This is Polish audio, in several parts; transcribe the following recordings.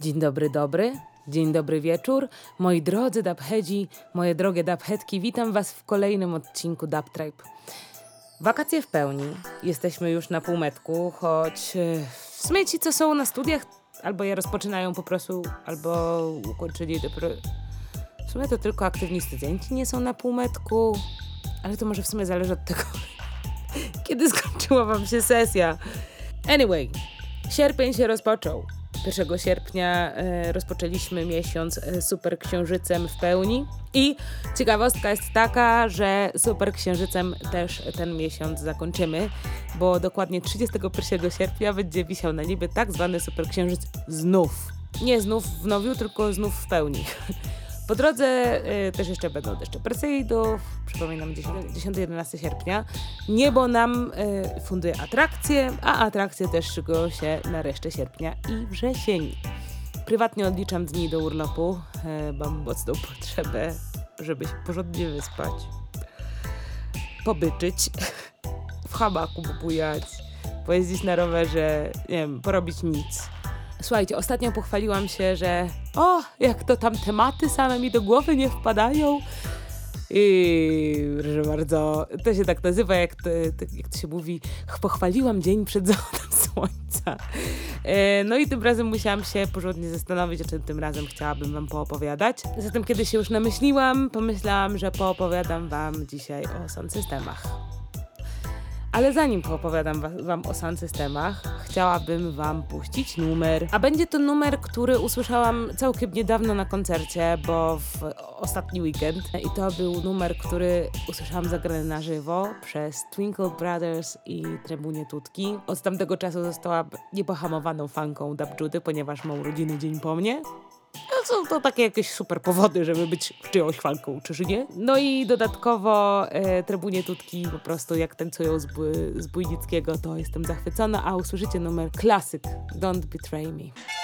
Dzień dobry, dobry. Dzień dobry wieczór. Moi drodzy dabhedzi, moje drogie dabhetki, witam was w kolejnym odcinku Dub Tribe. Wakacje w pełni. Jesteśmy już na półmetku, choć e, w sumie ci, co są na studiach, albo je rozpoczynają po prostu, albo ukończyli dopiero... W sumie to tylko aktywni studenci nie są na półmetku, ale to może w sumie zależy od tego, kiedy skończyła wam się sesja. Anyway, sierpień się rozpoczął. 1 sierpnia e, rozpoczęliśmy miesiąc e, Super Księżycem w pełni. I ciekawostka jest taka, że Super Księżycem też ten miesiąc zakończymy, bo dokładnie 31 sierpnia będzie wisiał na niebie tak zwany Super Księżyc znów. Nie znów w nowiu, tylko znów w pełni. Po drodze y, też jeszcze będą deszcze Perseidów, przypominam 10-11 sierpnia. Niebo nam y, funduje atrakcje, a atrakcje też szykują się na resztę sierpnia i wrzesień. Prywatnie odliczam dni do urlopu, y, mam mocną potrzebę, żeby się porządnie wyspać, pobyczyć, w hamaku popujać, pojeździć na rowerze, nie wiem, porobić nic Słuchajcie, ostatnio pochwaliłam się, że o, jak to tam tematy same mi do głowy nie wpadają. I proszę bardzo, to się tak nazywa, jak to, jak to się mówi, pochwaliłam dzień przed zachodem słońca. E, no i tym razem musiałam się porządnie zastanowić, o czym tym razem chciałabym wam poopowiadać. Zatem kiedy się już namyśliłam, pomyślałam, że poopowiadam wam dzisiaj o sound systemach. Ale zanim poopowiadam Wam o sound systemach, chciałabym Wam puścić numer. A będzie to numer, który usłyszałam całkiem niedawno na koncercie, bo w ostatni weekend. I to był numer, który usłyszałam zagrany na żywo przez Twinkle Brothers i Trebunie Tutki. Od tamtego czasu zostałam niepohamowaną fanką Dub Judy, ponieważ mam urodziny dzień po mnie. No są to takie jakieś super powody, żeby być czyjąś chwalką, czyż nie? No i dodatkowo e, Trybunie Tutki po prostu jak tańcują z, z Bójnickiego, to jestem zachwycona, a usłyszycie numer klasyk Don't Betray Me.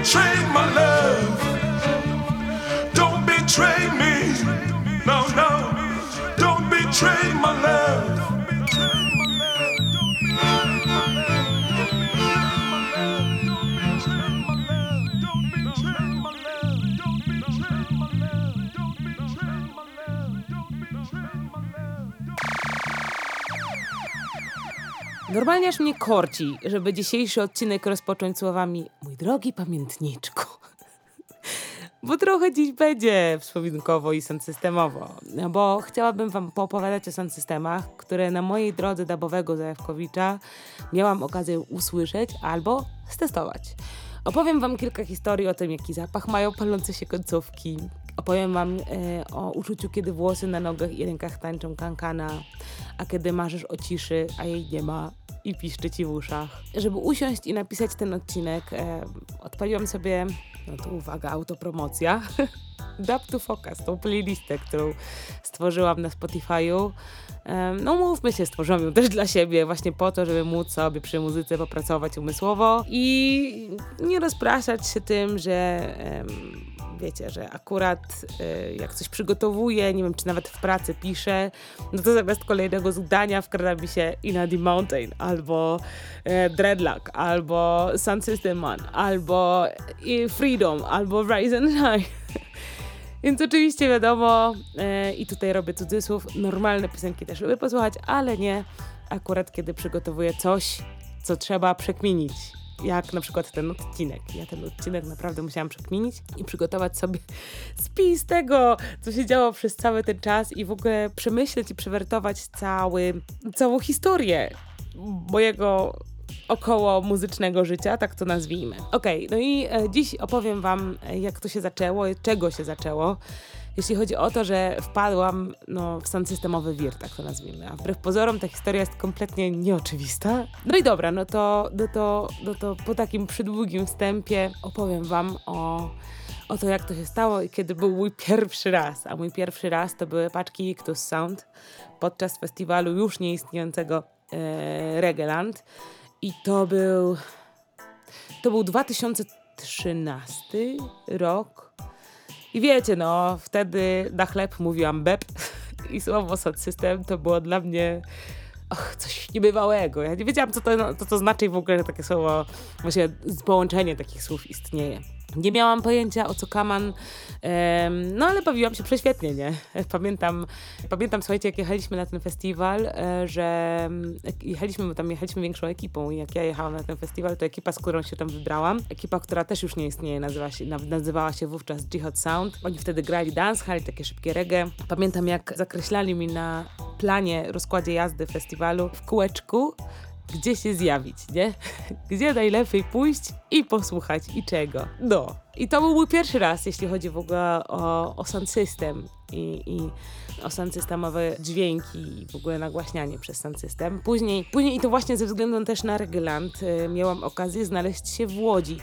Don't betray my Aż mnie korci, żeby dzisiejszy odcinek rozpocząć słowami Mój drogi pamiętniczku. Bo trochę dziś będzie wspominkowo i systemowo. Bo chciałabym wam poopowiadać o systemach, które na mojej drodze dabowego Zajawkowicza miałam okazję usłyszeć albo stestować. Opowiem wam kilka historii o tym, jaki zapach mają palące się końcówki. Opowiem wam e, o uczuciu, kiedy włosy na nogach i rękach tańczą kankana, a kiedy marzysz o ciszy, a jej nie ma i piszczy ci w uszach. Żeby usiąść i napisać ten odcinek, e, odpaliłam sobie, no to uwaga, autopromocja, Dub to Focus, tą playlistę, którą stworzyłam na Spotify'u. No mówmy się, stworzyłam ją też dla siebie, właśnie po to, żeby móc sobie przy muzyce popracować umysłowo i nie rozpraszać się tym, że wiecie, że akurat e, jak coś przygotowuję, nie wiem, czy nawet w pracy piszę, no to zamiast kolejnego zdania wkrada mi się Ina the Mountain, albo e, Dreadlock, albo Sun System Man, albo e, Freedom, albo Rise and Shine. Więc oczywiście wiadomo, e, i tutaj robię cudzysłów, normalne piosenki też lubię posłuchać, ale nie akurat kiedy przygotowuję coś, co trzeba przekminić. Jak na przykład ten odcinek. Ja ten odcinek naprawdę musiałam przekminić i przygotować sobie spis tego, co się działo przez cały ten czas i w ogóle przemyśleć i przewertować cały, całą historię mojego około muzycznego życia, tak to nazwijmy. Okej, no i e, dziś opowiem wam, e, jak to się zaczęło, czego się zaczęło. Jeśli chodzi o to, że wpadłam no, w stan systemowy wir, tak to nazwijmy. A wbrew pozorom ta historia jest kompletnie nieoczywista. No i dobra, no to, no to, no to po takim przydługim wstępie opowiem wam o, o to, jak to się stało i kiedy był mój pierwszy raz. A mój pierwszy raz to były paczki Ictus Sound podczas festiwalu już nieistniejącego e, Regeland. I to był. To był 2013 rok. I wiecie, no, wtedy na chleb mówiłam bep i słowo sound system to było dla mnie och, coś niebywałego. Ja nie wiedziałam, co to, co to znaczy w ogóle że takie słowo, właśnie połączenie takich słów istnieje. Nie miałam pojęcia o co kaman, no ale bawiłam się prześwietnie, nie? Pamiętam, pamiętam, słuchajcie, jak jechaliśmy na ten festiwal, e, że jechaliśmy, bo tam jechaliśmy większą ekipą i jak ja jechałam na ten festiwal, to ekipa, z którą się tam wybrałam, ekipa, która też już nie istnieje, nazywa się, nazywała się wówczas Jihad Sound. Oni wtedy grali dancehall, takie szybkie reggae. Pamiętam, jak zakreślali mi na planie, rozkładzie jazdy festiwalu w kółeczku, gdzie się zjawić, nie? Gdzie najlepiej pójść i posłuchać i czego. No. I to był mój pierwszy raz, jeśli chodzi w ogóle o, o sound system i, i o sound systemowe dźwięki i w ogóle nagłaśnianie przez sound system. Później, później i to właśnie ze względu też na Regeland y, miałam okazję znaleźć się w Łodzi.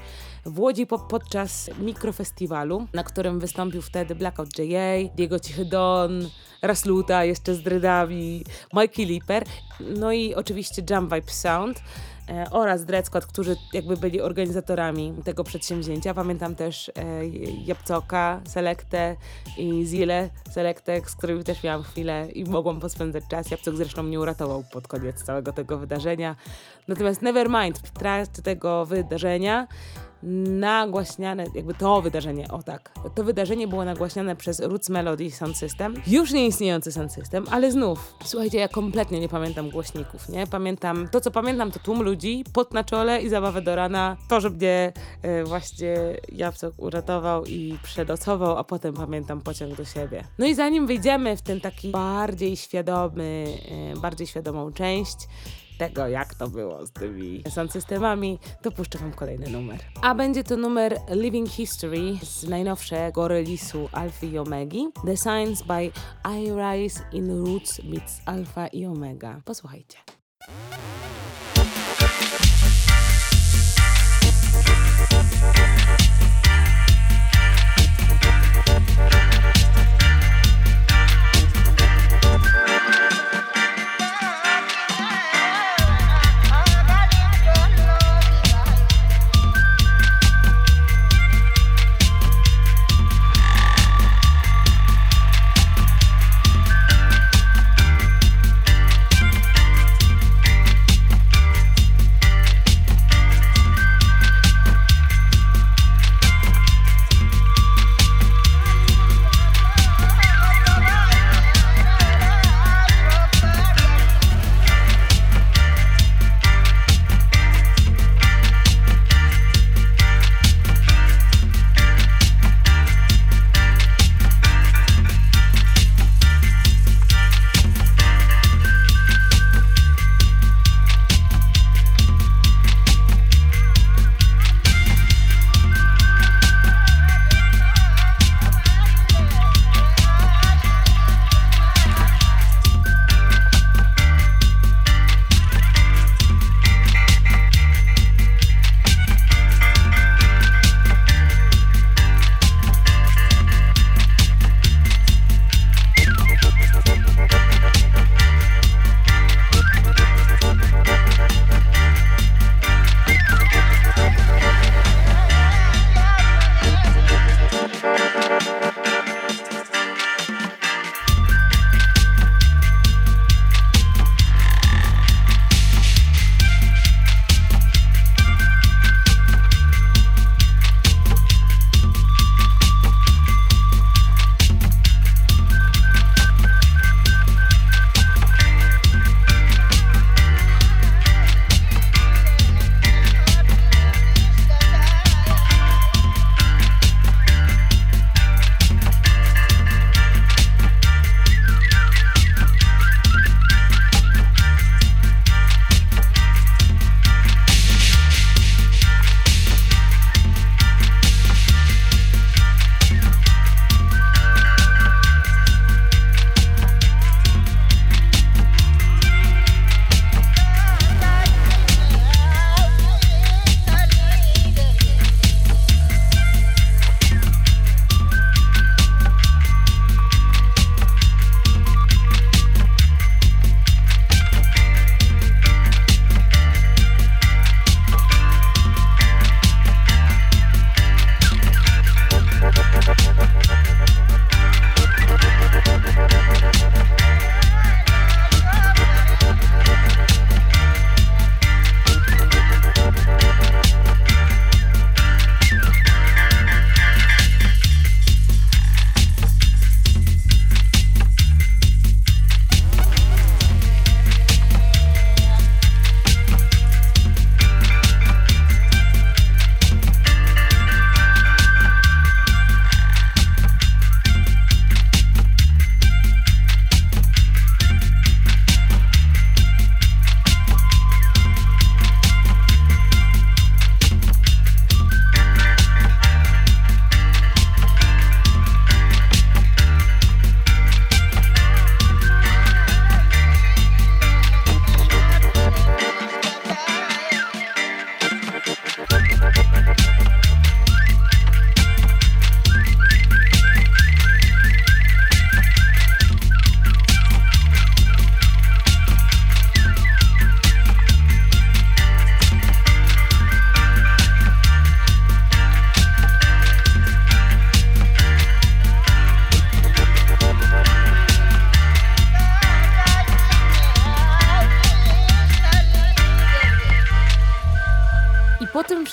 W Łodzi po, podczas mikrofestiwalu, na którym wystąpił wtedy Blackout J.A., Diego Cichy Don, Rasluta jeszcze z dreadami, Mikey Lipper, no i oczywiście Jam Vibe Sound. e, oraz Dread Squad, którzy jakby byli organizatorami tego przedsięwzięcia. Pamiętam też e, Japcoka, i Zile Selektek, z którymi też miałam chwilę i mogłam pospędzać czas. Japcok zresztą mnie uratował pod koniec całego tego wydarzenia. Natomiast Nevermind w trakcie tego wydarzenia nagłaśniane, jakby to wydarzenie, o tak, to wydarzenie było nagłaśniane przez Roots Melody Sound System, już nie istniejący Sound System, ale znów, słuchajcie, ja kompletnie nie pamiętam głośników, nie? Pamiętam, to co pamiętam to tłum ludzi, pot na czole i zabawę do rana, to, że mnie e, właśnie Japcok uratował i przedocował, a potem pamiętam pociąg do siebie. No i zanim wyjdziemy w ten taki bardziej świadomy, e, bardziej świadomą część, tego, jak to było z tymi sound systemami, to puszczę wam kolejny numer. A będzie to numer Living History z najnowszego releasu Alpha i Omegi. The Science by I Rise in Roots meets Alpha i Omega. Posłuchajcie.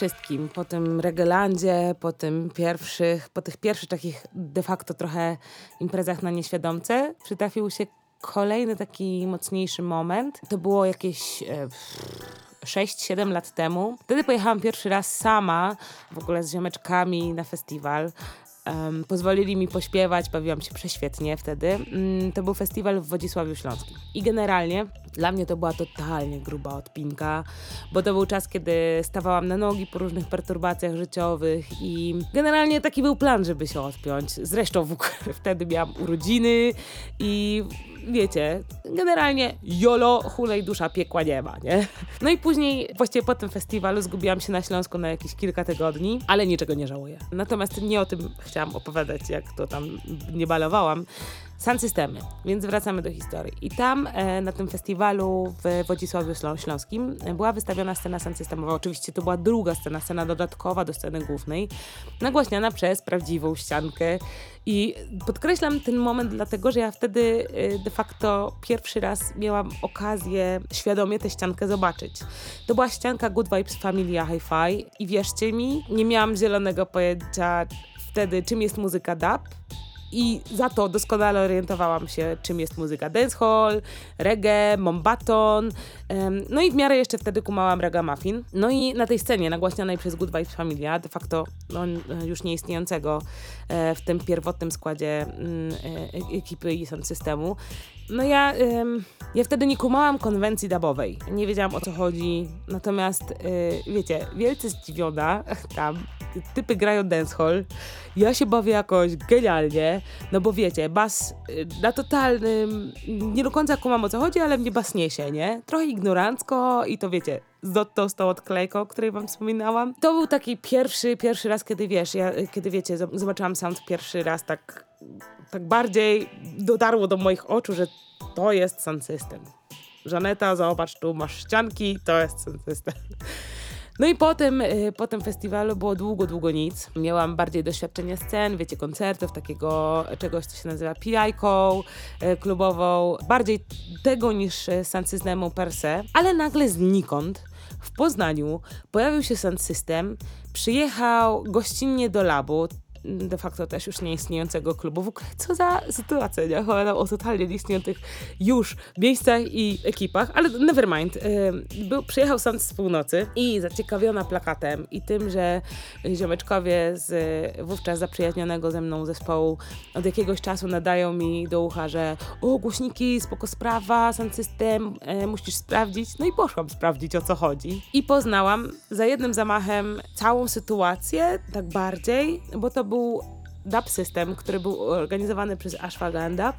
Wszystkim, po tym Regelandzie, po tym pierwszych, po tych pierwszych takich de facto trochę imprezach na nieświadomce, przytrafił się kolejny taki mocniejszy moment. To było jakieś e, 6-7 lat temu. Wtedy pojechałam pierwszy raz sama, w ogóle z ziomeczkami na festiwal. Um, pozwolili mi pośpiewać, bawiłam się prześwietnie wtedy. Mm, to był festiwal w Wodzisławiu Śląskim. I generalnie dla mnie to była totalnie gruba odpinka, bo to był czas, kiedy stawałam na nogi po różnych perturbacjach życiowych i generalnie taki był plan, żeby się odpiąć. Zresztą w, wtedy miałam urodziny i wiecie, generalnie jolo, hulej, dusza, piekła nie ma, nie? No i później, właściwie po tym festiwalu zgubiłam się na Śląsku na jakieś kilka tygodni, ale niczego nie żałuję. Natomiast nie o tym chciałam opowiadać, jak to tam nie balowałam. San Systemy, więc wracamy do historii. I tam e, na tym festiwalu w Wodzisławiu Ślą Śląskim e, była wystawiona scena San Systemowa. Oczywiście to była druga scena, scena dodatkowa do sceny głównej, nagłaśniana przez prawdziwą ściankę. I podkreślam ten moment dlatego, że ja wtedy e, de facto pierwszy raz miałam okazję świadomie tę ściankę zobaczyć. To była ścianka Good Vibes Familia Hi-Fi i wierzcie mi, nie miałam zielonego pojęcia wtedy, czym jest muzyka dub i za to doskonale orientowałam się, czym jest muzyka dancehall, reggae, mombaton, no i w miarę jeszcze wtedy kumałam ragamuffin. No i na tej scenie nagłaśnianej przez Good Vibes Familia, de facto no, już nieistniejącego e, w tym pierwotnym składzie mm, e, ekipy i sound systemu, no ja, ja wtedy nie kumałam konwencji dubowej. Nie wiedziałam o co chodzi. Natomiast, wiecie, wielce zdziwiona, tam typy grają dancehall. Ja się bawię jakoś genialnie, no bo wiecie, bas yy, na totalnym, nie do końca kumam o co chodzi, ale mnie bas niesie, nie? Trochę ignorancko i to wiecie, z Dotto z tą odklejką, o której wam wspominałam. To był taki pierwszy, pierwszy raz, kiedy wiesz, ja, kiedy wiecie, zobaczyłam sound pierwszy raz tak tak bardziej dotarło do moich oczu, że to jest sound system. Żaneta, zobacz, tu masz ścianki, to jest sound system. No i po tym, y, po tym festiwalu było długo, długo nic. Miałam bardziej doświadczenie scen, wiecie, koncertów, takiego czegoś, co się nazywa pijajką y, klubową. Bardziej tego niż sound systemu per se. Ale nagle znikąd w Poznaniu pojawił się sound system, przyjechał gościnnie do labu, de facto też już nieistniejącego klubu. W ogóle co za sytuacja, nie? Chodzi o totalnie nieistniejących już miejscach i ekipach, ale never mind. Był, przyjechał sam z północy i zaciekawiona plakatem i tym, że ziomeczkowie z wówczas zaprzyjaźnionego ze mną zespołu od jakiegoś czasu nadają mi do ucha, że o, głośniki, spoko sprawa, sound system, e, musisz sprawdzić. No i poszłam sprawdzić, o co chodzi. I poznałam za jednym zamachem całą sytuację, tak bardziej, bo to był był dub system, który był organizowany przez Ashwagandha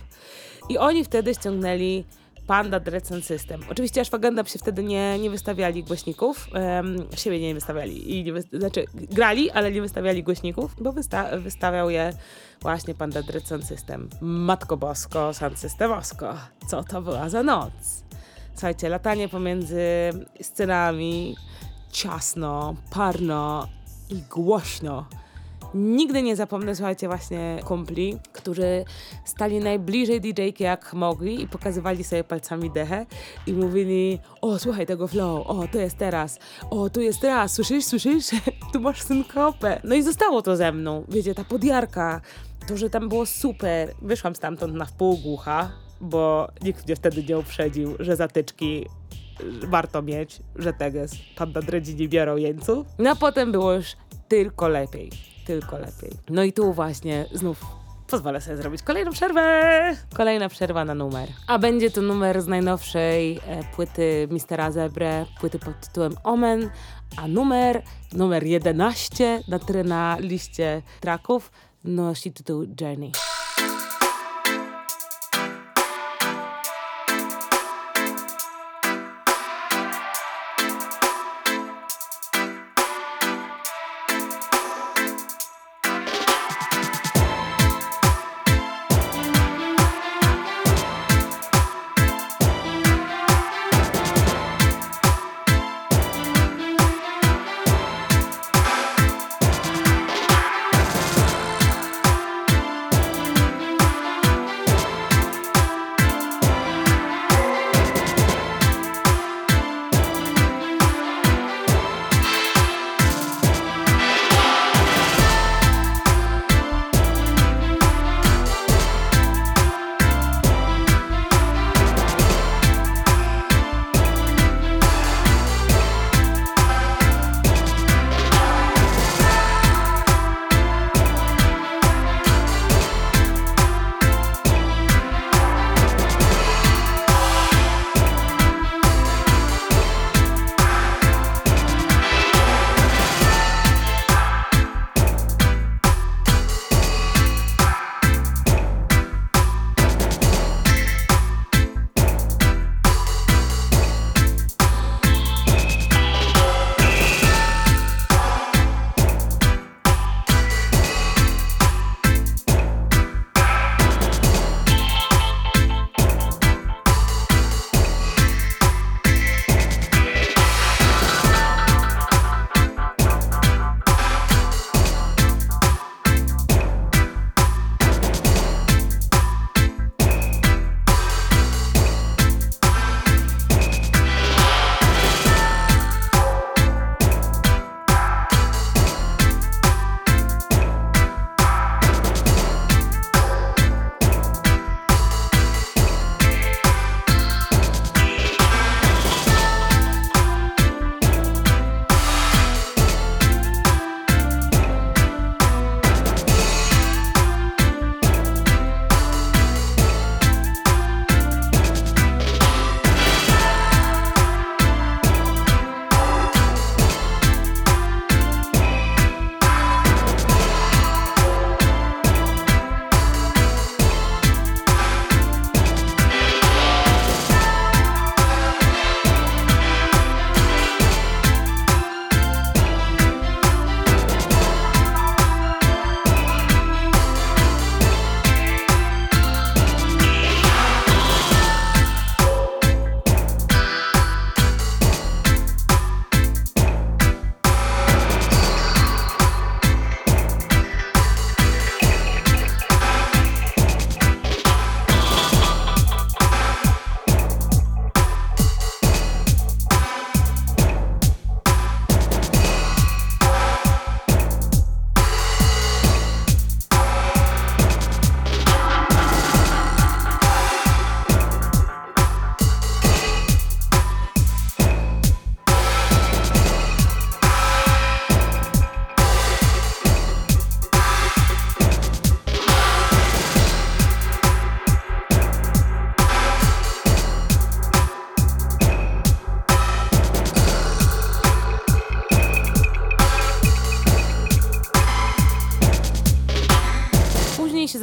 i oni wtedy ściągnęli Panda Dread System. Oczywiście Ashwagandha się wtedy nie, nie wystawiali głośników, um, siebie nie wystawiali, i nie znaczy grali, ale nie wystawiali głośników, bo wysta wystawiał je właśnie Panda Dread System. Matko Bosko, Sound Systemowsko, co to była za noc? Słuchajcie, latanie pomiędzy scenami, ciasno, parno i głośno Nigdy nie zapomnę, słuchajcie, właśnie kumpli, którzy stali najbliżej DJ-ki jak mogli i pokazywali sobie palcami dechę i mówili, o słuchaj tego flow, o to jest teraz, o tu jest teraz, słyszysz, słyszysz, tu masz synkopę. No i zostało to ze mną, wiecie, ta podjarka, to, że tam było super. Wyszłam stamtąd na wpół głucha, bo nikt mnie wtedy nie uprzedził, że zatyczki warto mieć, że teges, panda dredzi nie biorą jeńców. No a potem było już tylko lepiej tylko lepiej. No i tu właśnie znów pozwolę sobie zrobić kolejną przerwę. Kolejna przerwa na numer. A będzie to numer z najnowszej e, płyty Mistera Zebre, płyty pod tytułem Omen, a numer, numer 11 na, na liście tracków nosi tytuł Journey.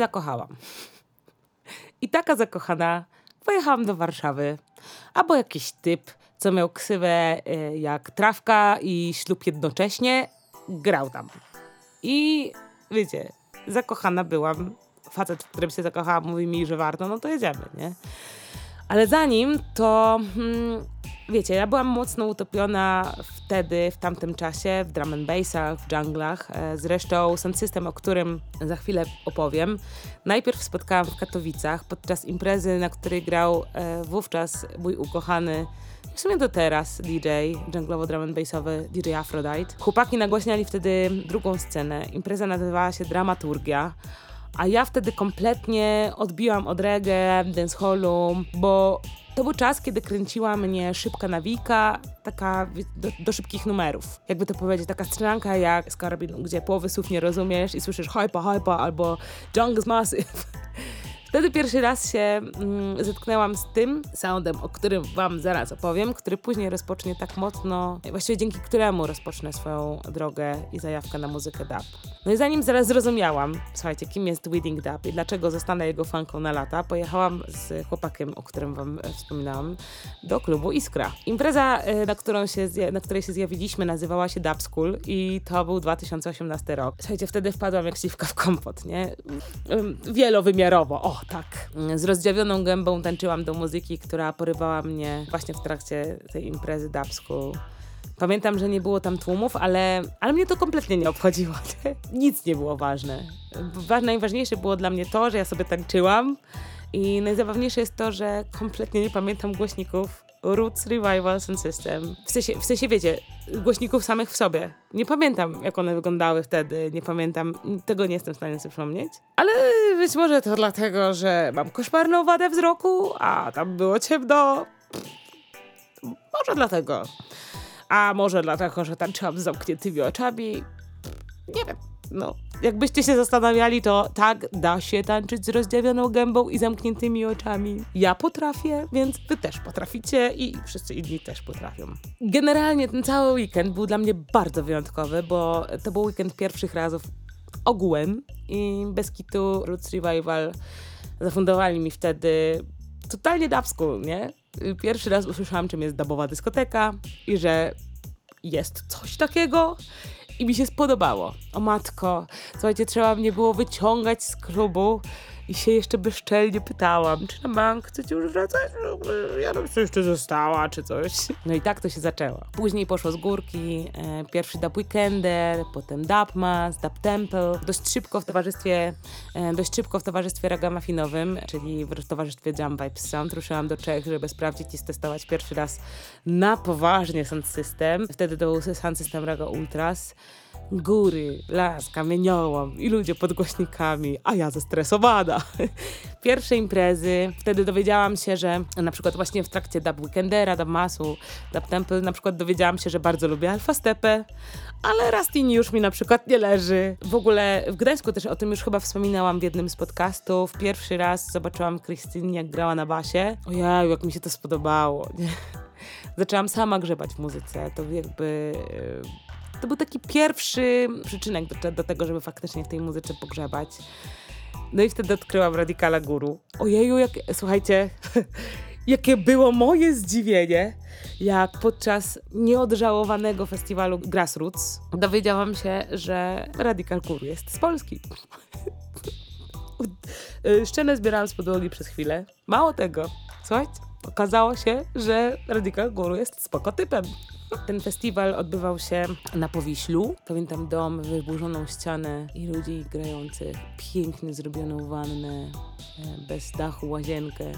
Zakochałam. I taka zakochana pojechałam do Warszawy. Albo jakiś typ, co miał ksywę y, jak trawka i ślub jednocześnie, grał tam. I wiecie, zakochana byłam. Facet, w którym się zakochałam, mówi mi, że warto, no to jedziemy, nie? Ale zanim to, hmm, wiecie, ja byłam mocno utopiona wtedy, w tamtym czasie, w drum and bassach, w junglach. E, Zresztą Sound System, o którym za chwilę opowiem, najpierw spotkałam w Katowicach podczas imprezy, na której grał e, wówczas mój ukochany w sumie do teraz DJ, junglowo drum and bassowy DJ Aphrodite. Chłopaki nagłaśniali wtedy drugą scenę. Impreza nazywała się Dramaturgia. A ja wtedy kompletnie odbiłam od reggae, dancehallu, bo to był czas, kiedy kręciła mnie szybka nawika, taka do, do szybkich numerów. Jakby to powiedzieć, taka strzelanka jak z karabinu, gdzie połowy słów nie rozumiesz i słyszysz hypa, hypa albo Jungle's Massive. Wtedy pierwszy raz się mm, zetknęłam z tym soundem, o którym wam zaraz opowiem, który później rozpocznie tak mocno, właściwie dzięki któremu rozpocznę swoją drogę i zajawkę na muzykę dub. No i zanim zaraz zrozumiałam, słuchajcie, kim jest Wedding Dub i dlaczego zostanę jego fanką na lata, pojechałam z chłopakiem, o którym wam e, wspominałam, do klubu Iskra. Impreza, e, na, którą się, na której się zjawiliśmy, nazywała się Dub School i to był 2018 rok. Słuchajcie, wtedy wpadłam jak śliwka w kompot, nie? Ym, Wielowymiarowo, o tak. Z rozdziawioną gębą tańczyłam do muzyki, która porywała mnie właśnie w trakcie tej imprezy Dub School. Pamiętam, że nie było tam tłumów, ale, ale mnie to kompletnie nie obchodziło. Nic nie było ważne. Wa- Najważniejsze było dla mnie to, że ja sobie tańczyłam i najzabawniejsze jest to, że kompletnie nie pamiętam głośników Roots, Revival, Sound System. W sensie, w sensie, wiecie, głośników samych w sobie. Nie pamiętam, jak one wyglądały wtedy, nie pamiętam, tego nie jestem w stanie sobie przypomnieć. Ale być może to dlatego, że mam koszmarną wadę wzroku, a tam było ciemno. Może dlatego. A może dlatego, że tańczyłam z zamkniętymi oczami. Nie wiem. No, jakbyście się zastanawiali, to tak, da się tańczyć z rozdziawioną gębą i zamkniętymi oczami. Ja potrafię, więc wy też potraficie i wszyscy inni też potrafią. Generalnie ten cały weekend był dla mnie bardzo wyjątkowy, bo to był weekend pierwszych razów ogółem i bez kitu Roots Revival zafundowali mi wtedy totalnie dub school, nie? Pierwszy raz usłyszałam, czym jest dubowa dyskoteka i że jest coś takiego i mi się spodobało. O matko, słuchajcie, trzeba mnie było wyciągać z klubu i się jeszcze bezczelnie pytałam, czy na bank chcecie już wracać? Ja bym sobie jeszcze została, czy coś. No i tak to się zaczęło. Później poszło z górki, e, pierwszy dub weekender, potem dub mass, dub temple. Dość szybko w towarzystwie, e, dość szybko w towarzystwie ragamuffinowym, czyli w towarzystwie Jump Vibes Sound. Ruszyłam do Czech, żeby sprawdzić i stestować pierwszy raz na poważnie Sound System. Wtedy to był Sound System Raga Ultras góry, las, kamieniołom i ludzie pod głośnikami, a ja zestresowana. Pierwsze imprezy, wtedy dowiedziałam się, że na przykład właśnie w trakcie Dub Weekendera, Dub Masu, Dub Temple, na przykład dowiedziałam się, że bardzo lubię Alfa Stepę, ale Rastini już mi na przykład nie leży. W ogóle w Gdańsku też o tym już chyba wspominałam w jednym z podcastów. Pierwszy raz zobaczyłam Christine, jak grała na basie. Ojej, jak mi się to spodobało. Zaczęłam sama grzebać w muzyce. To jakby... to był taki pierwszy przyczynek do, do tego, żeby faktycznie w tej muzyce pogrzebać. No i wtedy odkryłam Radikala Guru. Ojeju, jak, słuchajcie, jakie było moje zdziwienie, jak podczas nieodżałowanego festiwalu Grassroots dowiedziałam się, że Radikal Guru jest z Polski. Szczenę zbierałam z podłogi przez chwilę. Mało tego, słuchajcie, okazało się, że Radikal Guru jest spoko typem. Ten festiwal odbywał się na Powiślu. Pamiętam dom, wyburzoną ścianę i ludzi grających, pięknie zrobioną wannę, e, bez dachu, łazienkę.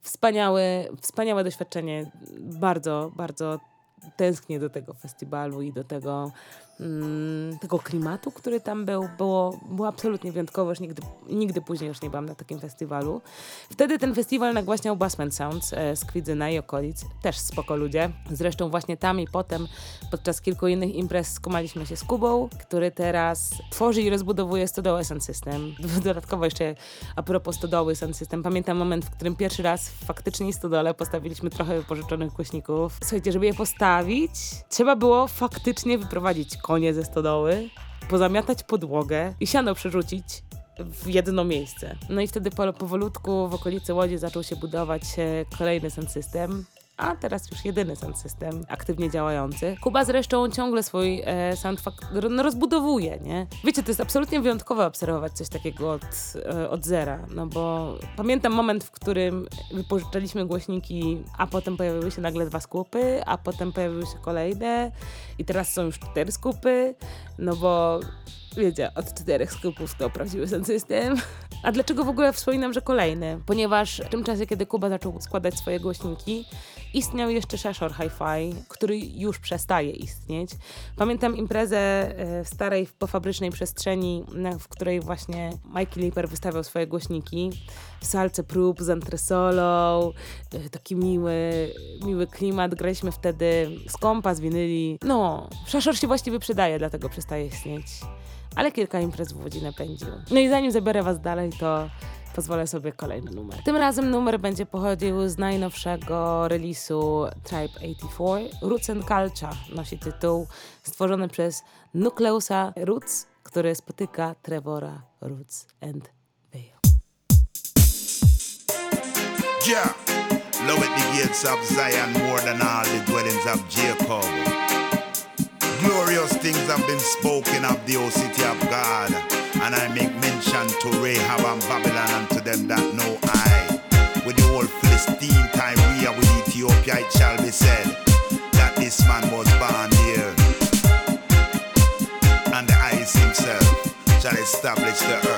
Wspaniałe, wspaniałe doświadczenie. Bardzo, bardzo tęsknię do tego festiwalu i do tego, mm, tego klimatu, który tam był. Było, było absolutnie wyjątkowo, już nigdy, nigdy później już nie byłam na takim festiwalu. Wtedy ten festiwal nagłaśniał Bassman Sounds e, z Kwidzyna i okolic. Też spoko ludzie. Zresztą właśnie tam i potem podczas kilku innych imprez skumaliśmy się z Kubą, który teraz tworzy i rozbudowuje stodołę Sound System. Dodatkowo jeszcze a propos stodoły Sound System, pamiętam moment, w którym pierwszy raz w faktycznej stodole postawiliśmy trochę wypożyczonych głośników. Słuchajcie, żeby je postawić, trzeba było faktycznie wyprowadzić konie ze stodoły, pozamiatać podłogę i siano przerzucić w jedno miejsce. No i wtedy po, powolutku w okolicy Łodzi zaczął się budować e, kolejny sound system a teraz już jedyny sound system aktywnie działający. Kuba zresztą ciągle swój e, sound no, rozbudowuje, nie? Wiecie, to jest absolutnie wyjątkowe obserwować coś takiego od, e, od zera, no bo pamiętam moment, w którym wypożyczaliśmy głośniki, a potem pojawiły się nagle dwa skupy, a potem pojawiły się kolejne i teraz są już cztery skupy, no bo wiecie, od czterech skupów to prawdziwy sound system. A dlaczego w ogóle wspominam, że kolejny? Ponieważ w tym czasie, kiedy Kuba zaczął składać swoje głośniki, istniał jeszcze Shashore Hi-Fi, który już przestaje istnieć. Pamiętam imprezę e, w starej, pofabrycznej przestrzeni, w której właśnie Mikey Lipper wystawiał swoje głośniki w salce prób z antresolą, e, taki miły, miły klimat. Graliśmy wtedy z kompa, z winyli. No, Shashore się właściwie przydaje, dlatego przestaje istnieć ale kilka imprez w Łodzi napędził. No i zanim zabiorę Was dalej, to pozwolę sobie kolejny numer. Tym razem numer będzie pochodził z najnowszego releasu Tribe 84. Roots and Culture nosi tytuł, stworzony przez Nucleusa Roots, który spotyka Trevora Roots and Yeah, love at the gates of Zion more than all the dwellings of Jacob. Glorious things have been spoken of the old city of God. And I make mention to Rahab and Babylon and to them that know I. With the old Philistine, Tyria, with Ethiopia, it shall be said that this man was born here. And the ice himself shall establish the earth.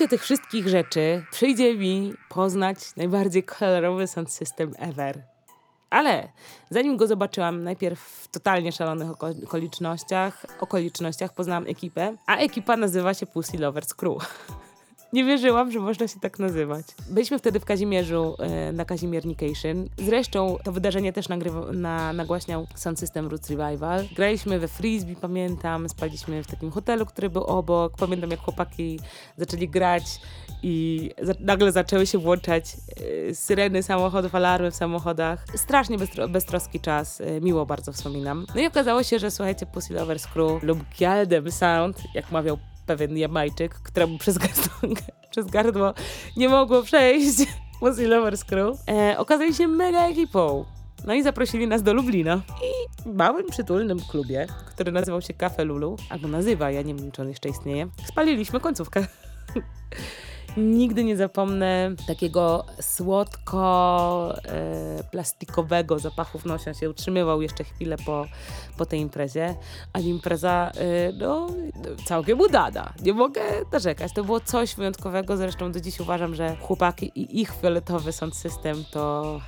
Międzyczasie tych wszystkich rzeczy przyjdzie mi poznać najbardziej kolorowy sound system ever. Ale zanim go zobaczyłam, najpierw w totalnie szalonych oko- okolicznościach, okolicznościach poznałam ekipę, a ekipa nazywa się Pussy Lovers Crew. Nie wierzyłam, że można się tak nazywać. Byliśmy wtedy w Kazimierzu e, na Kazimiernication. Zresztą to wydarzenie też nagrywa, na, nagłaśniał Sound System Roots Revival. Graliśmy we frisbee, pamiętam, spaliśmy w takim hotelu, który był obok. Pamiętam, jak chłopaki zaczęli grać i za, nagle zaczęły się włączać e, syreny samochodów, alarmy w samochodach. Strasznie beztro, beztroski czas, e, miło bardzo wspominam. No i okazało się, że słuchajcie, Pussy Lovers Crew lub Gialdem Sound, jak mawiał pewien Jamajczyk, któremu przez gardło, przez gardło nie mogło przejść Pussy Lovers Crew, e, okazali się mega ekipą. No i zaprosili nas do Lublina. I w małym, przytulnym klubie, który nazywał się Cafe Lulu, albo nazywa, ja nie wiem, czy on jeszcze istnieje, spaliliśmy końcówkę. Nigdy nie zapomnę takiego słodko e, zapachu w nosie. On się utrzymywał jeszcze chwilę po, po tej imprezie, a impreza e, no, całkiem udana. Nie mogę narzekać. To było coś wyjątkowego. Zresztą do dziś uważam, że chłopaki i ich fioletowy sound system to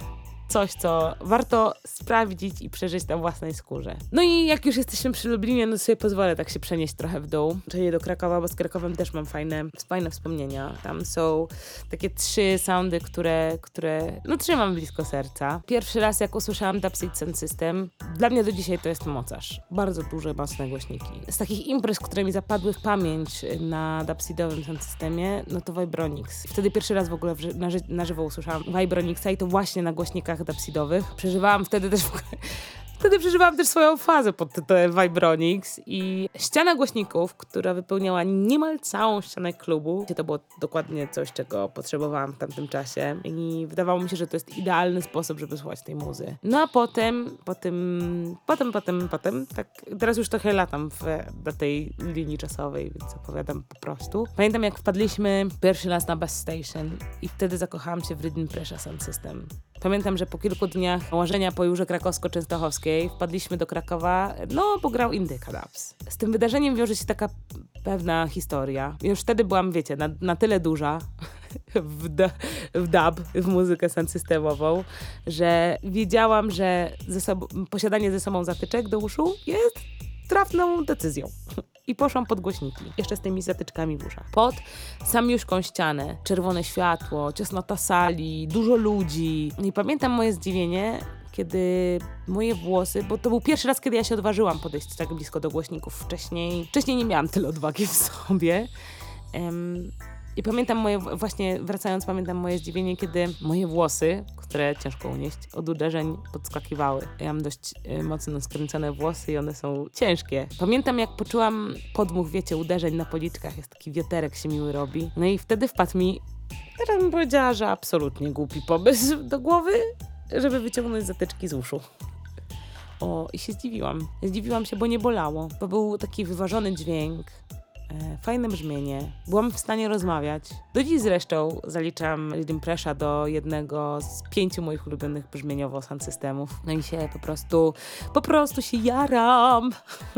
coś, co warto sprawdzić i przeżyć na własnej skórze. No i jak już jesteśmy przy Lublinie, no sobie pozwolę tak się przenieść trochę w dół, czyli do Krakowa, bo z Krakowem też mam fajne, fajne wspomnienia. Tam są takie trzy soundy, które, które no trzymam blisko serca. Pierwszy raz jak usłyszałam Dubseed Sound System, dla mnie do dzisiaj to jest mocarz. Bardzo duże, mocne głośniki. Z takich imprez, które mi zapadły w pamięć na Dubseedowym Sound Systemie, no to Vibronix. Wtedy pierwszy raz w ogóle na, ży- na żywo usłyszałam Vibronixa i to właśnie na głośnikach dubseedowych. Przeżywałam wtedy też Wtedy przeżywałam też swoją fazę pod tytułem Vibronix i ściana głośników, która wypełniała niemal całą ścianę klubu. To było dokładnie coś, czego potrzebowałam w tamtym czasie i wydawało mi się, że to jest idealny sposób, żeby słuchać tej muzy. No a potem, potem, potem, potem, potem, tak teraz już trochę latam w, do tej linii czasowej, więc opowiadam po prostu. Pamiętam jak wpadliśmy pierwszy raz na Bass Station i wtedy zakochałam się w Rhythm Pressure Sound System. Pamiętam, że po kilku dniach łażenia po Jurze Krakowsko-Częstochowskiej wpadliśmy do Krakowa, no bo grał Indyka Dubs. Z tym wydarzeniem wiąże się taka pewna historia. Już wtedy byłam, wiecie, na, na tyle duża w, d- w dub, w muzykę systemową, że wiedziałam, że ze sobą, posiadanie ze sobą zatyczek do uszu jest trafną decyzją. I poszłam pod głośniki, jeszcze z tymi zatyczkami w uszach. Pod samiuszką ścianę, czerwone światło, ciasnota sali, dużo ludzi. I pamiętam moje zdziwienie, kiedy moje włosy, bo to był pierwszy raz, kiedy ja się odważyłam podejść tak blisko do głośników. Wcześniej, wcześniej nie miałam tyle odwagi w sobie. Em, I pamiętam moje, właśnie wracając, pamiętam moje zdziwienie, kiedy moje włosy, które ciężko unieść, od uderzeń podskakiwały. Ja mam dość y, mocno skręcone włosy i one są ciężkie. Pamiętam, jak poczułam podmuch, wiecie, uderzeń na policzkach, jest taki wiaterek się miły robi. No i wtedy wpadł mi, teraz bym powiedziała, że absolutnie głupi pomysł do głowy, żeby wyciągnąć zatyczki z uszu. O, i się zdziwiłam. Zdziwiłam się, bo nie bolało, bo był taki wyważony dźwięk, e, fajne brzmienie. Byłam w stanie rozmawiać. Do dziś zresztą zaliczam Rhythm Pressure do jednego z pięciu moich ulubionych brzmieniowo sound systemów. No i się po prostu, po prostu się jaram.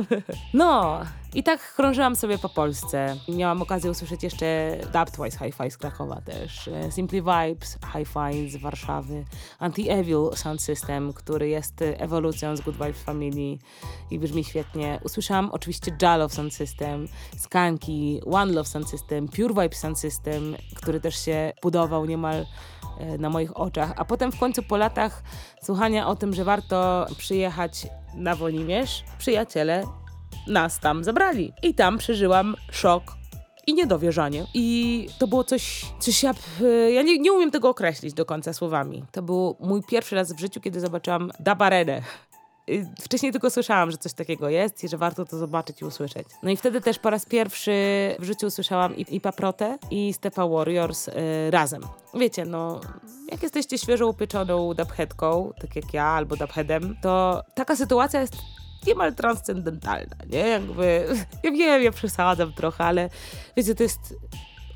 no, i tak krążyłam sobie po Polsce. Miałam okazję usłyszeć jeszcze Dub Twice Hi-Fi z Krakowa też, e, Simply Vibes Hi-Fi z Warszawy, Anti-Evil Sound System, który jest ewolucją z Good Vibes Family i brzmi świetnie. Usłyszałam oczywiście Jalow Sound System, Skanki, One Love Sound System, Pure Vibe Sound System, który też się budował niemal e, na moich oczach. A potem w końcu po latach słuchania o tym, że warto przyjechać na Wolimierz, przyjaciele nas tam zabrali. I tam przeżyłam szok i niedowierzanie. I to było coś, coś ja, e, ja nie, nie umiem tego określić do końca słowami. To był mój pierwszy raz w życiu, kiedy zobaczyłam Dabaredę. Y, Wcześniej tylko słyszałam, że coś takiego jest i że warto to zobaczyć i usłyszeć. No i wtedy też po raz pierwszy w życiu usłyszałam i, i Paprotę i Stepa Warriors y, razem. Wiecie, no jak jesteście świeżo upieczoną dubheadką, tak jak ja, albo dubheadem, to taka sytuacja jest niemal transcendentalna, nie? Jakby, ja wiem, ja przesadzam trochę, ale wiecie, to jest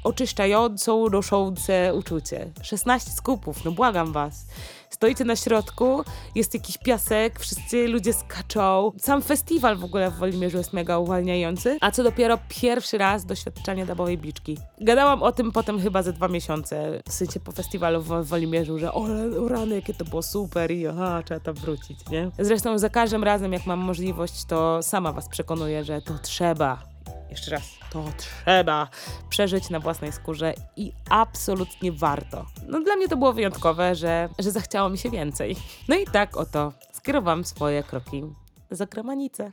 oczyszczającą, noszące uczucie. 16 skupów, no błagam was. Stoicie na środku, jest jakiś piasek, wszyscy ludzie skaczą. Sam festiwal w ogóle w Wolimierzu jest mega uwalniający, a co dopiero pierwszy raz doświadczenie dabowej bliczki. Gadałam o tym potem chyba ze dwa miesiące, w sensie po festiwalu w Wolimierzu, że o, o rany, jakie to było super i aha, trzeba tam wrócić, nie? Zresztą za każdym razem, jak mam możliwość, to sama was przekonuję, że to trzeba jeszcze raz, to trzeba przeżyć na własnej skórze i absolutnie warto. No dla mnie to było wyjątkowe, że, że zachciało mi się więcej. No i tak oto skierowałam swoje kroki za gramanicę.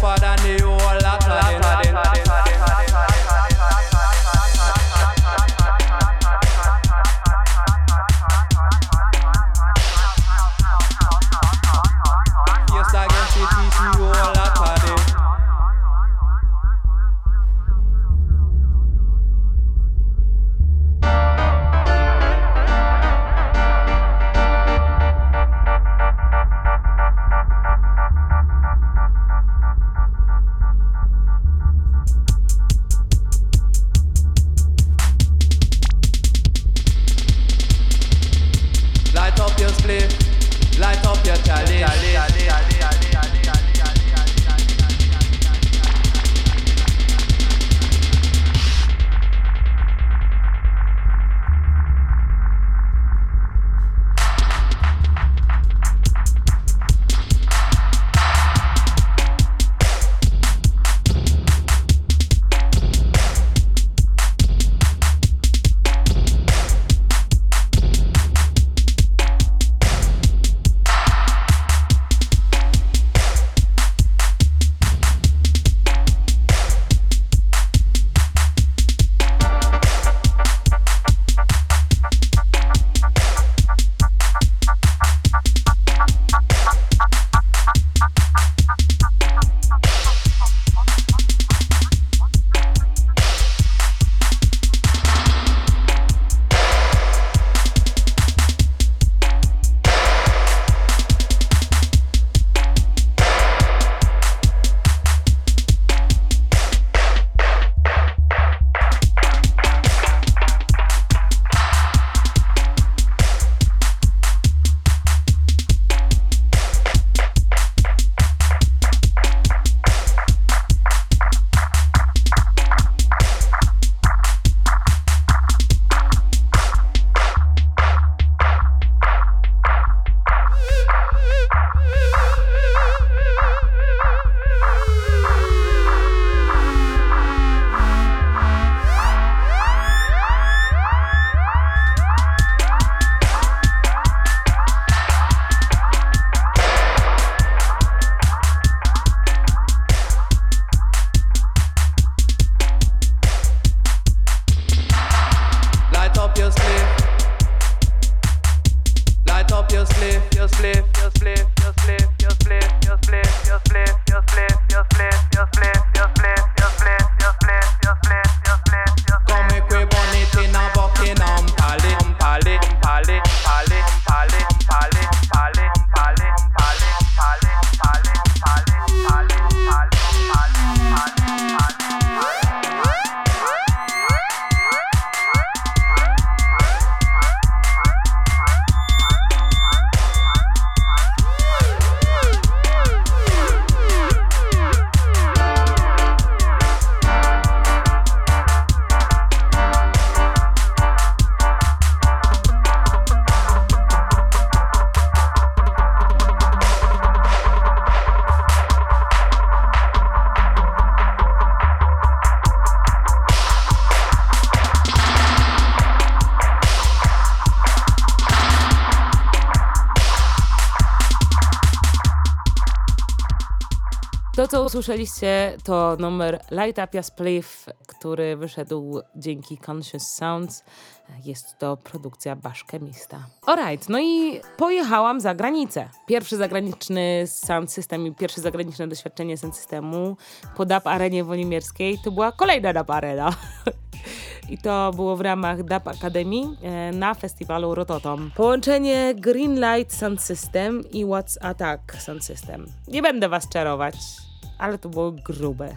tougher than the whole lot of them. Co usłyszeliście, to numer Light Up Your Spliff, który wyszedł dzięki Conscious Sounds. Jest to produkcja Basz Chemista. Alright, no i pojechałam za granicę. Pierwszy zagraniczny sound system i pierwsze zagraniczne doświadczenie sound systemu po DAP Arenie Wolimierskiej to była kolejna DAP Arena. I to było w ramach DAP Academy e, na festiwalu Rototom. Połączenie Greenlight Sound System i What's Attack Sound System. Nie będę was czarować, ale to było grube.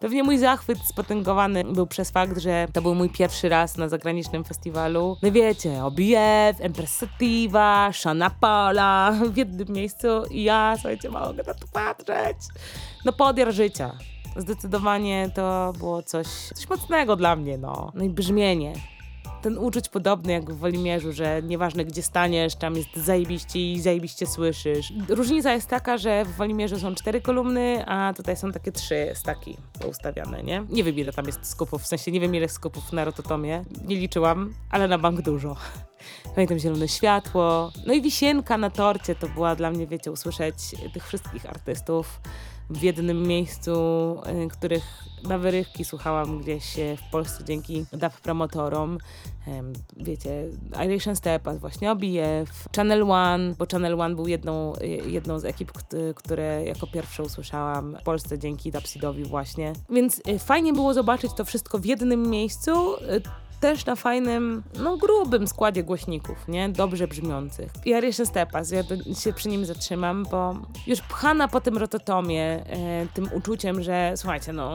Pewnie mój zachwyt spotęgowany był przez fakt, że to był mój pierwszy raz na zagranicznym festiwalu. No wiecie, OBF, Empress Sativa, Shana Paula w jednym miejscu i ja, słuchajcie, mogę na to patrzeć. No podjar życia. Zdecydowanie to było coś, coś mocnego dla mnie, no. No i brzmienie. Ten uczuć podobny jak w Wolimierzu, że nieważne gdzie staniesz, tam jest zajebiście i zajebiście słyszysz. Różnica jest taka, że w Wolimierzu są cztery kolumny, a tutaj są takie trzy staki ustawiane, nie? Nie wiem ile tam jest skupów, w sensie nie wiem ile skupów na rototomie, nie liczyłam, ale na bank dużo. Pamiętam zielone światło, no i wisienka na torcie to była dla mnie, wiecie, usłyszeć tych wszystkich artystów w jednym miejscu, y, których na wyrywki słuchałam gdzieś y, w Polsce dzięki DAP promotorom. Wiecie, Irish Stepas, właśnie OBF, Channel One, bo Channel One był jedną, y, jedną z ekip, kt- które jako pierwsze usłyszałam w Polsce dzięki Dapsidowi właśnie. Więc fajnie było zobaczyć to wszystko w jednym miejscu. Też na fajnym, no grubym składzie głośników, nie? Dobrze brzmiących. I Ariation Stepas, ja się przy nim zatrzymam, bo już pchana po tym rototomie, e, tym uczuciem, że słuchajcie, no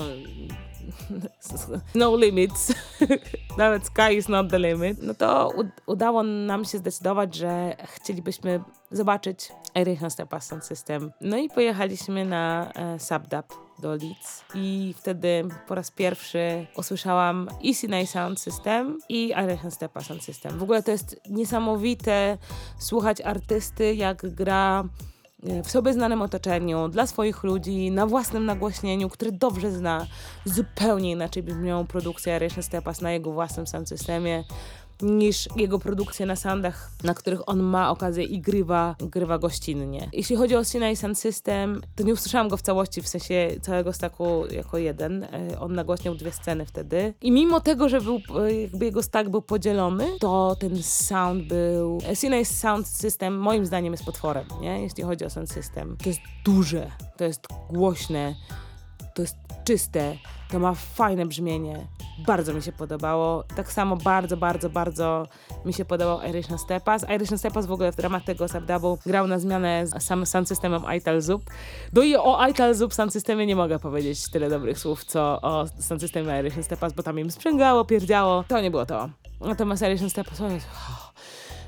no limits, nawet sky is not the limit, no to udało nam się zdecydować, że chcielibyśmy zobaczyć Ariation Stepas Sound System. No i pojechaliśmy na e, Subdub do Leeds i wtedy po raz pierwszy usłyszałam i Sinai Sound System i Irish Stepa Sound System. W ogóle to jest niesamowite słuchać artysty, jak gra e, w sobie znanym otoczeniu, dla swoich ludzi, na własnym nagłośnieniu, który dobrze zna. Zupełnie inaczej brzmią produkcje Irish Stepas na jego własnym sound systemie niż jego produkcje na soundach, na których on ma okazję i grywa, grywa gościnnie. Jeśli chodzi o Sinai Sound System, to nie usłyszałam go w całości, w sensie całego staku jako jeden. E, On nagłaśniał dwie sceny wtedy. I mimo tego, że był, e, jakby jego stak był podzielony, to ten sound był... e, Sinai Sound System moim zdaniem jest potworem, nie? Jeśli chodzi o sound system. To jest duże, to jest głośne, to jest czyste, to ma fajne brzmienie. Bardzo mi się podobało. Tak samo bardzo, bardzo, bardzo mi się podobał Irish Stepas. Irish Stepas w ogóle w ramach tego subdubu grał na zmianę z samym sound systemem Ital Zup. No i o Ital Zup sound systemie nie mogę powiedzieć tyle dobrych słów, co o sound systemie Irish Stepas, bo tam im sprzęgało, pierdziało. To nie było to. Natomiast Irish Stepas, o Jezu,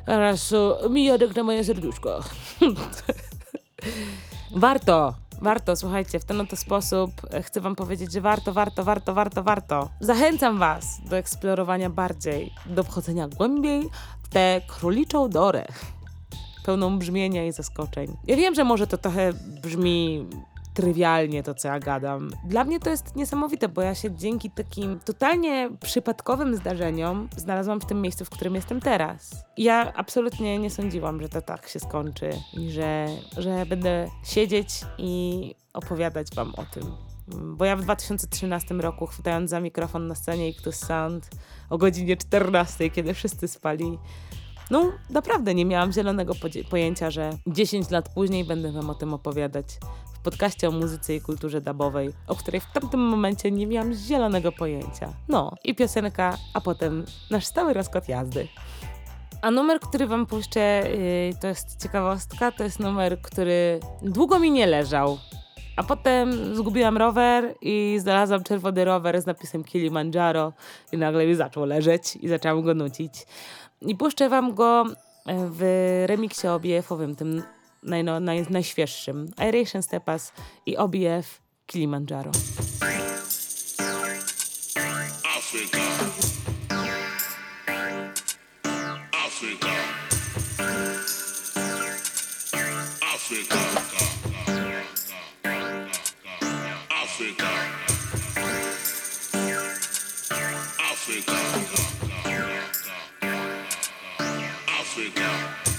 Teraz uh, mijadek na moje serduszko. Warto, warto, słuchajcie, w ten oto sposób e, chcę wam powiedzieć, że warto, warto, warto, warto, warto. Zachęcam was do eksplorowania bardziej, do wchodzenia głębiej w tę króliczą dorę, pełną brzmienia i zaskoczeń. Ja wiem, że może to trochę brzmi trywialnie to, co ja gadam. Dla mnie to jest niesamowite, bo ja się dzięki takim totalnie przypadkowym zdarzeniom znalazłam w tym miejscu, w którym jestem teraz. Ja absolutnie nie sądziłam, że to tak się skończy i że, że będę siedzieć i opowiadać wam o tym. Bo ja w 2013 roku, chwytając za mikrofon na scenie Ictus Sound o godzinie 14, kiedy wszyscy spali, No, naprawdę nie miałam zielonego pojęcia, że 10 lat później będę wam o tym opowiadać podcaście o muzyce i kulturze dubowej, o której w tamtym momencie nie miałam zielonego pojęcia. No, i piosenka, a potem nasz stały rozkład jazdy. A numer, który wam puszczę, yy, to jest ciekawostka, to jest numer, który długo mi nie leżał. A potem zgubiłam rower i znalazłam czerwony rower z napisem Kilimandżaro i nagle mi zaczął leżeć i zaczęłam go nucić. I puszczę wam go e, w remiksie OBF-owym, tym najno, naj, najświeższym. Aeration Stepas i OBF Kilimanjaro. Africa. Africa. Africa. Africa.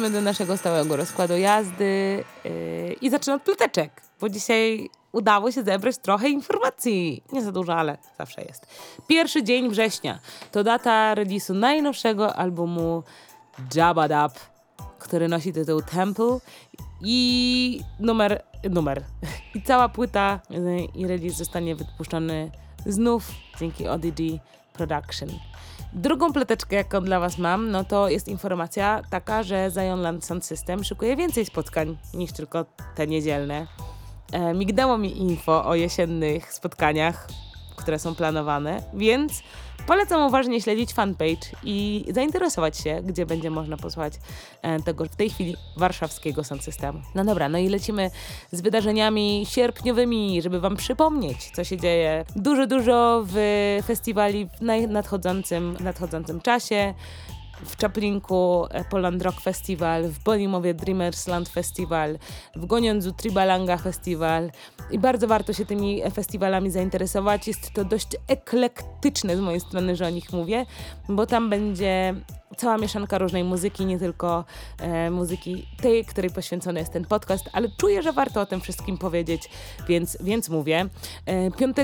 Przechodzimy do naszego stałego rozkładu jazdy yy, i zaczynam od ploteczek, bo dzisiaj udało się zebrać trochę informacji. Nie za dużo, ale zawsze jest. Pierwszy dzień września to data releasu najnowszego albumu Jabba Dab, który nosi tytuł Temple i numer, numer. I cała płyta yy, i release zostanie wypuszczony znów dzięki ODD Production. Drugą pleteczkę, jaką dla Was mam, no to jest informacja taka, że Zion Land Sound System szykuje więcej spotkań niż tylko te niedzielne. E, mignęło mi info o jesiennych spotkaniach, które są planowane, więc polecam uważnie śledzić fanpage i zainteresować się, gdzie będzie można posłuchać e, tego w tej chwili warszawskiego sound systemu. No dobra, no i lecimy z wydarzeniami sierpniowymi, żeby wam przypomnieć, co się dzieje. Dużo, dużo w festiwali w nadchodzącym, w nadchodzącym czasie w Czaplinku e, Poland Rock Festival, w Bolimowie Dreamers Land Festival, w Goniądzu Tribalanga Festival i bardzo warto się tymi festiwalami zainteresować. Jest to dość eklektyczne z mojej strony, że o nich mówię, bo tam będzie cała mieszanka różnej muzyki, nie tylko e, muzyki tej, której poświęcony jest ten podcast, ale czuję, że warto o tym wszystkim powiedzieć, więc, więc mówię. E, 5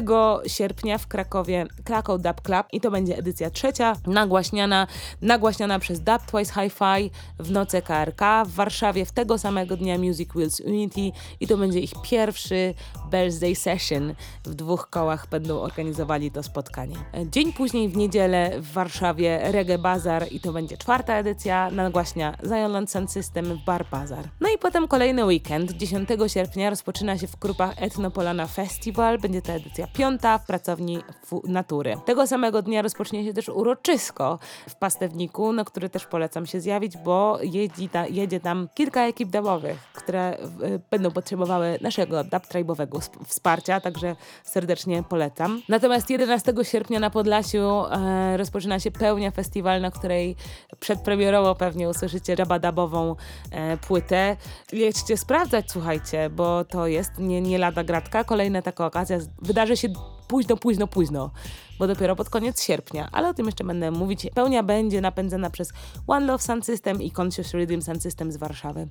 sierpnia w Krakowie Krakow Dub Club i to będzie edycja trzecia, nagłaśniana, nagłaśniana przez Dub Twice Hi-Fi w noce KRK w Warszawie w tego samego dnia Music Wheels Unity i to będzie ich pierwszy birthday session. W dwóch kołach będą organizowali to spotkanie. E, Dzień później w niedzielę w Warszawie Reggae Bazar i to będzie czwarta edycja, nagłaśnia Zion Land Sound System w Bar Bazar. No i potem kolejny weekend, 10 sierpnia rozpoczyna się w Krupach Etnopolana Festival, będzie to edycja piąta w pracowni Natury. Tego samego dnia rozpocznie się też uroczysko w Pastewniku, na który też polecam się zjawić, bo jedzie, ta, jedzie tam kilka ekip dubowych, które y, będą potrzebowały naszego dub tribe'owego sp- wsparcia, także serdecznie polecam. Natomiast 11 sierpnia na Podlasiu e, rozpoczyna się pełnia festiwal, na której przedpremierowo pewnie usłyszycie rabadabową e, płytę. Jedźcie sprawdzać, słuchajcie, bo to jest nie, nie lada gratka. Kolejna taka okazja wydarzy się późno, późno, późno, bo dopiero pod koniec sierpnia, ale o tym jeszcze będę mówić. Pełnia będzie napędzana przez One Love Sound System i Conscious Rhythm Sound System z Warszawy.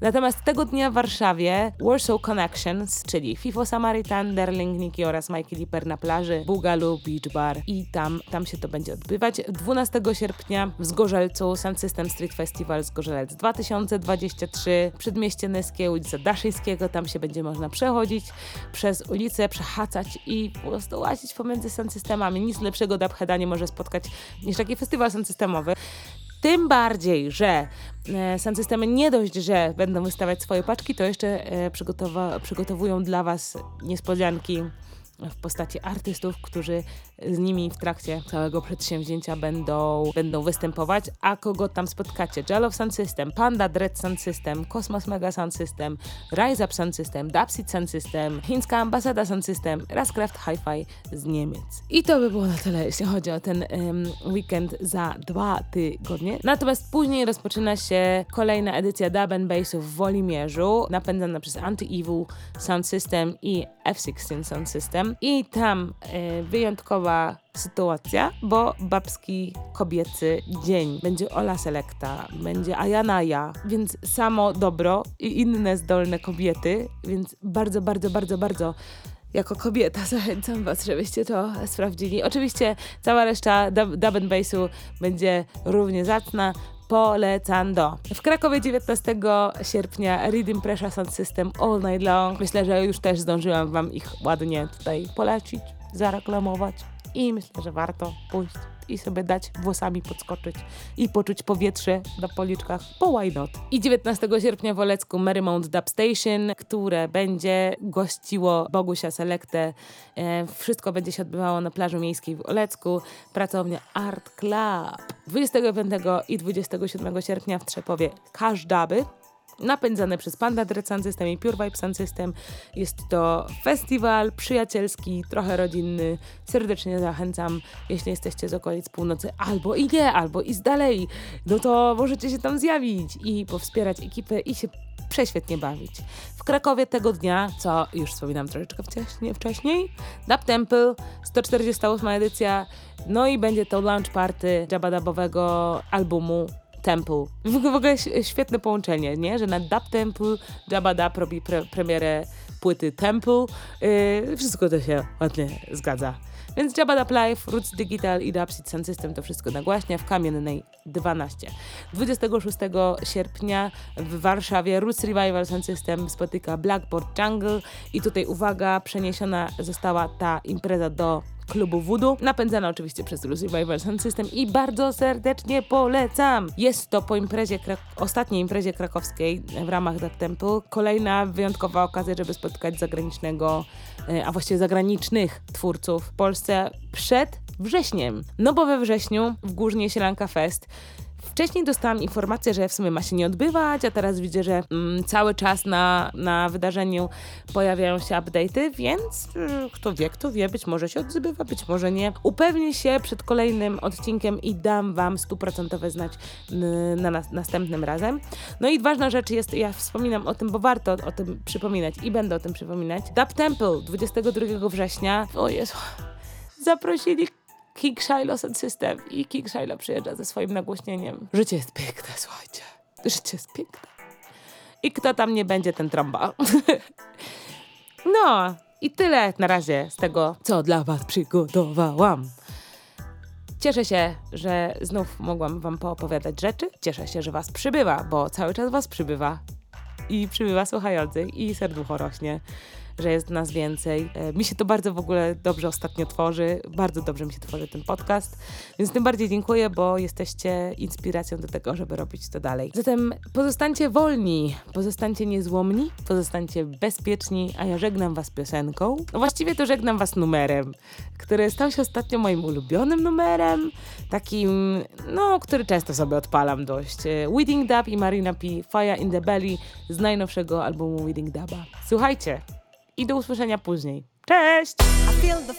Natomiast tego dnia w Warszawie Warsaw Connections, czyli FIFO Samaritan, Derling, Niki oraz Mikey Lipper na plaży, Bugalu Beach Bar i tam, tam się to będzie odbywać. 12 sierpnia w Zgorzelcu Sound System Street Festival Zgorzelec 2023, Przedmieście Nyskie, ulica Daszyńskiego, tam się będzie można przechodzić przez ulicę, przechadzać i prostu łazić pomiędzy sound systemami. Nic lepszego dubheada nie może spotkać niż taki festiwal sound systemowy. Tym bardziej, że e, sound systemy nie dość, że będą wystawiać swoje paczki, to jeszcze e, przygotowują dla Was niespodzianki w postaci artystów, którzy z nimi w trakcie całego przedsięwzięcia będą, będą występować. A kogo tam spotkacie? Jalow Sound System, Panda Dread Sound System, Cosmos Mega Sound System, Rise Up Sound System, Dubseed Sound System, Chińska Ambasada Sound System, Rascraft Hi-Fi z Niemiec. I to by było na tyle, jeśli chodzi o ten em, weekend za dwa tygodnie. Natomiast później rozpoczyna się kolejna edycja Dub Bassu w Wolimierzu, napędzana przez Anti-Evil Sound System i F16 Sound System. I tam e, sytuacja, bo babski kobiecy dzień. Będzie Ola Selekta, będzie Ajanaja, więc samo dobro i inne zdolne kobiety, więc bardzo, bardzo, bardzo, bardzo jako kobieta zachęcam Was, żebyście to sprawdzili. Oczywiście cała reszta dub, dub and bassu będzie równie zacna. Polecando. W Krakowie 19 sierpnia Rhythm Pressure Sound System All Night Long. Myślę, że już też zdążyłam Wam ich ładnie tutaj polecić, zareklamować i myślę, że warto pójść i sobie dać włosami podskoczyć i poczuć powietrze na policzkach, bo why not? I 19 sierpnia w Olecku Marymount Dub Station, które będzie gościło Bogusia Selektę. E, wszystko będzie się odbywało na plaży miejskiej w Olecku. Pracownia Art Club. 25 i 27 sierpnia w Trzepowie Każdaby napędzane przez Panda Dread Sound System i Pure Vibe Sound System. Jest to festiwal przyjacielski, trochę rodzinny. Serdecznie zachęcam, jeśli jesteście z okolic północy, albo i nie, albo i z dalej, no to możecie się tam zjawić i powspierać ekipę i się prześwietnie bawić. W Krakowie tego dnia, co już wspominam troszeczkę wcześniej, wcześniej Dub Temple, 148 edycja, no i będzie to launch party jabadabowego albumu Temple. W w ogóle świetne połączenie, nie? Że na Dub Temple Jabba Dub robi pre premierę płyty Temple. Yy, wszystko to się ładnie zgadza. Więc Jabba Dub Live, Roots Digital i Dubseed Sound System to wszystko nagłaśnia w Kamiennej 12. 26 sierpnia w Warszawie Roots Revival Sound System spotyka Blackboard Jungle i tutaj uwaga, przeniesiona została ta impreza do klubu Voodoo, napędzana oczywiście przez Roots Revival Sound System i bardzo serdecznie polecam. Jest to po imprezie, ostatniej imprezie krakowskiej w ramach Dub Temple, kolejna wyjątkowa okazja, żeby spotkać zagranicznego, e, a właściwie zagranicznych twórców w Polsce przed wrześniem. No bo we wrześniu w Górnie Sielanka Fest Wcześniej dostałam informację, że w sumie ma się nie odbywać, a teraz widzę, że mm, cały czas na, na wydarzeniu pojawiają się update'y, więc y, kto wie, kto wie, być może się odbywa, być może nie. Upewnię się przed kolejnym odcinkiem i dam wam stuprocentowe znać y, na nas, następnym razem. No i ważna rzecz jest, ja wspominam o tym, bo warto o tym przypominać i będę o tym przypominać. Dub Temple 22 września, o Jezu, zaprosili King Shiloh Sound System i King Shiloh przyjeżdża ze swoim nagłośnieniem. Życie jest piękne, słuchajcie. Życie jest piękne. I kto tam nie będzie, ten trąba. no, i tyle na razie z tego, co dla was przygotowałam. Cieszę się, że znów mogłam wam poopowiadać rzeczy. Cieszę się, że was przybywa, bo cały czas was przybywa. I przybywa słuchających i serducho rośnie, że jest nas więcej. E, Mi się to bardzo w ogóle dobrze ostatnio tworzy, bardzo dobrze mi się tworzy ten podcast, więc tym bardziej dziękuję, bo jesteście inspiracją do tego, żeby robić to dalej. Zatem pozostańcie wolni, pozostańcie niezłomni, pozostańcie bezpieczni, a ja żegnam was piosenką. No właściwie to żegnam was numerem, który stał się ostatnio moim ulubionym numerem, takim, no, który często sobie odpalam dość. E, Weeding Dub i Marina P. Fire in the Belly z najnowszego albumu Weeding Duba. Słuchajcie i do usłyszenia później. Cześć! I feel the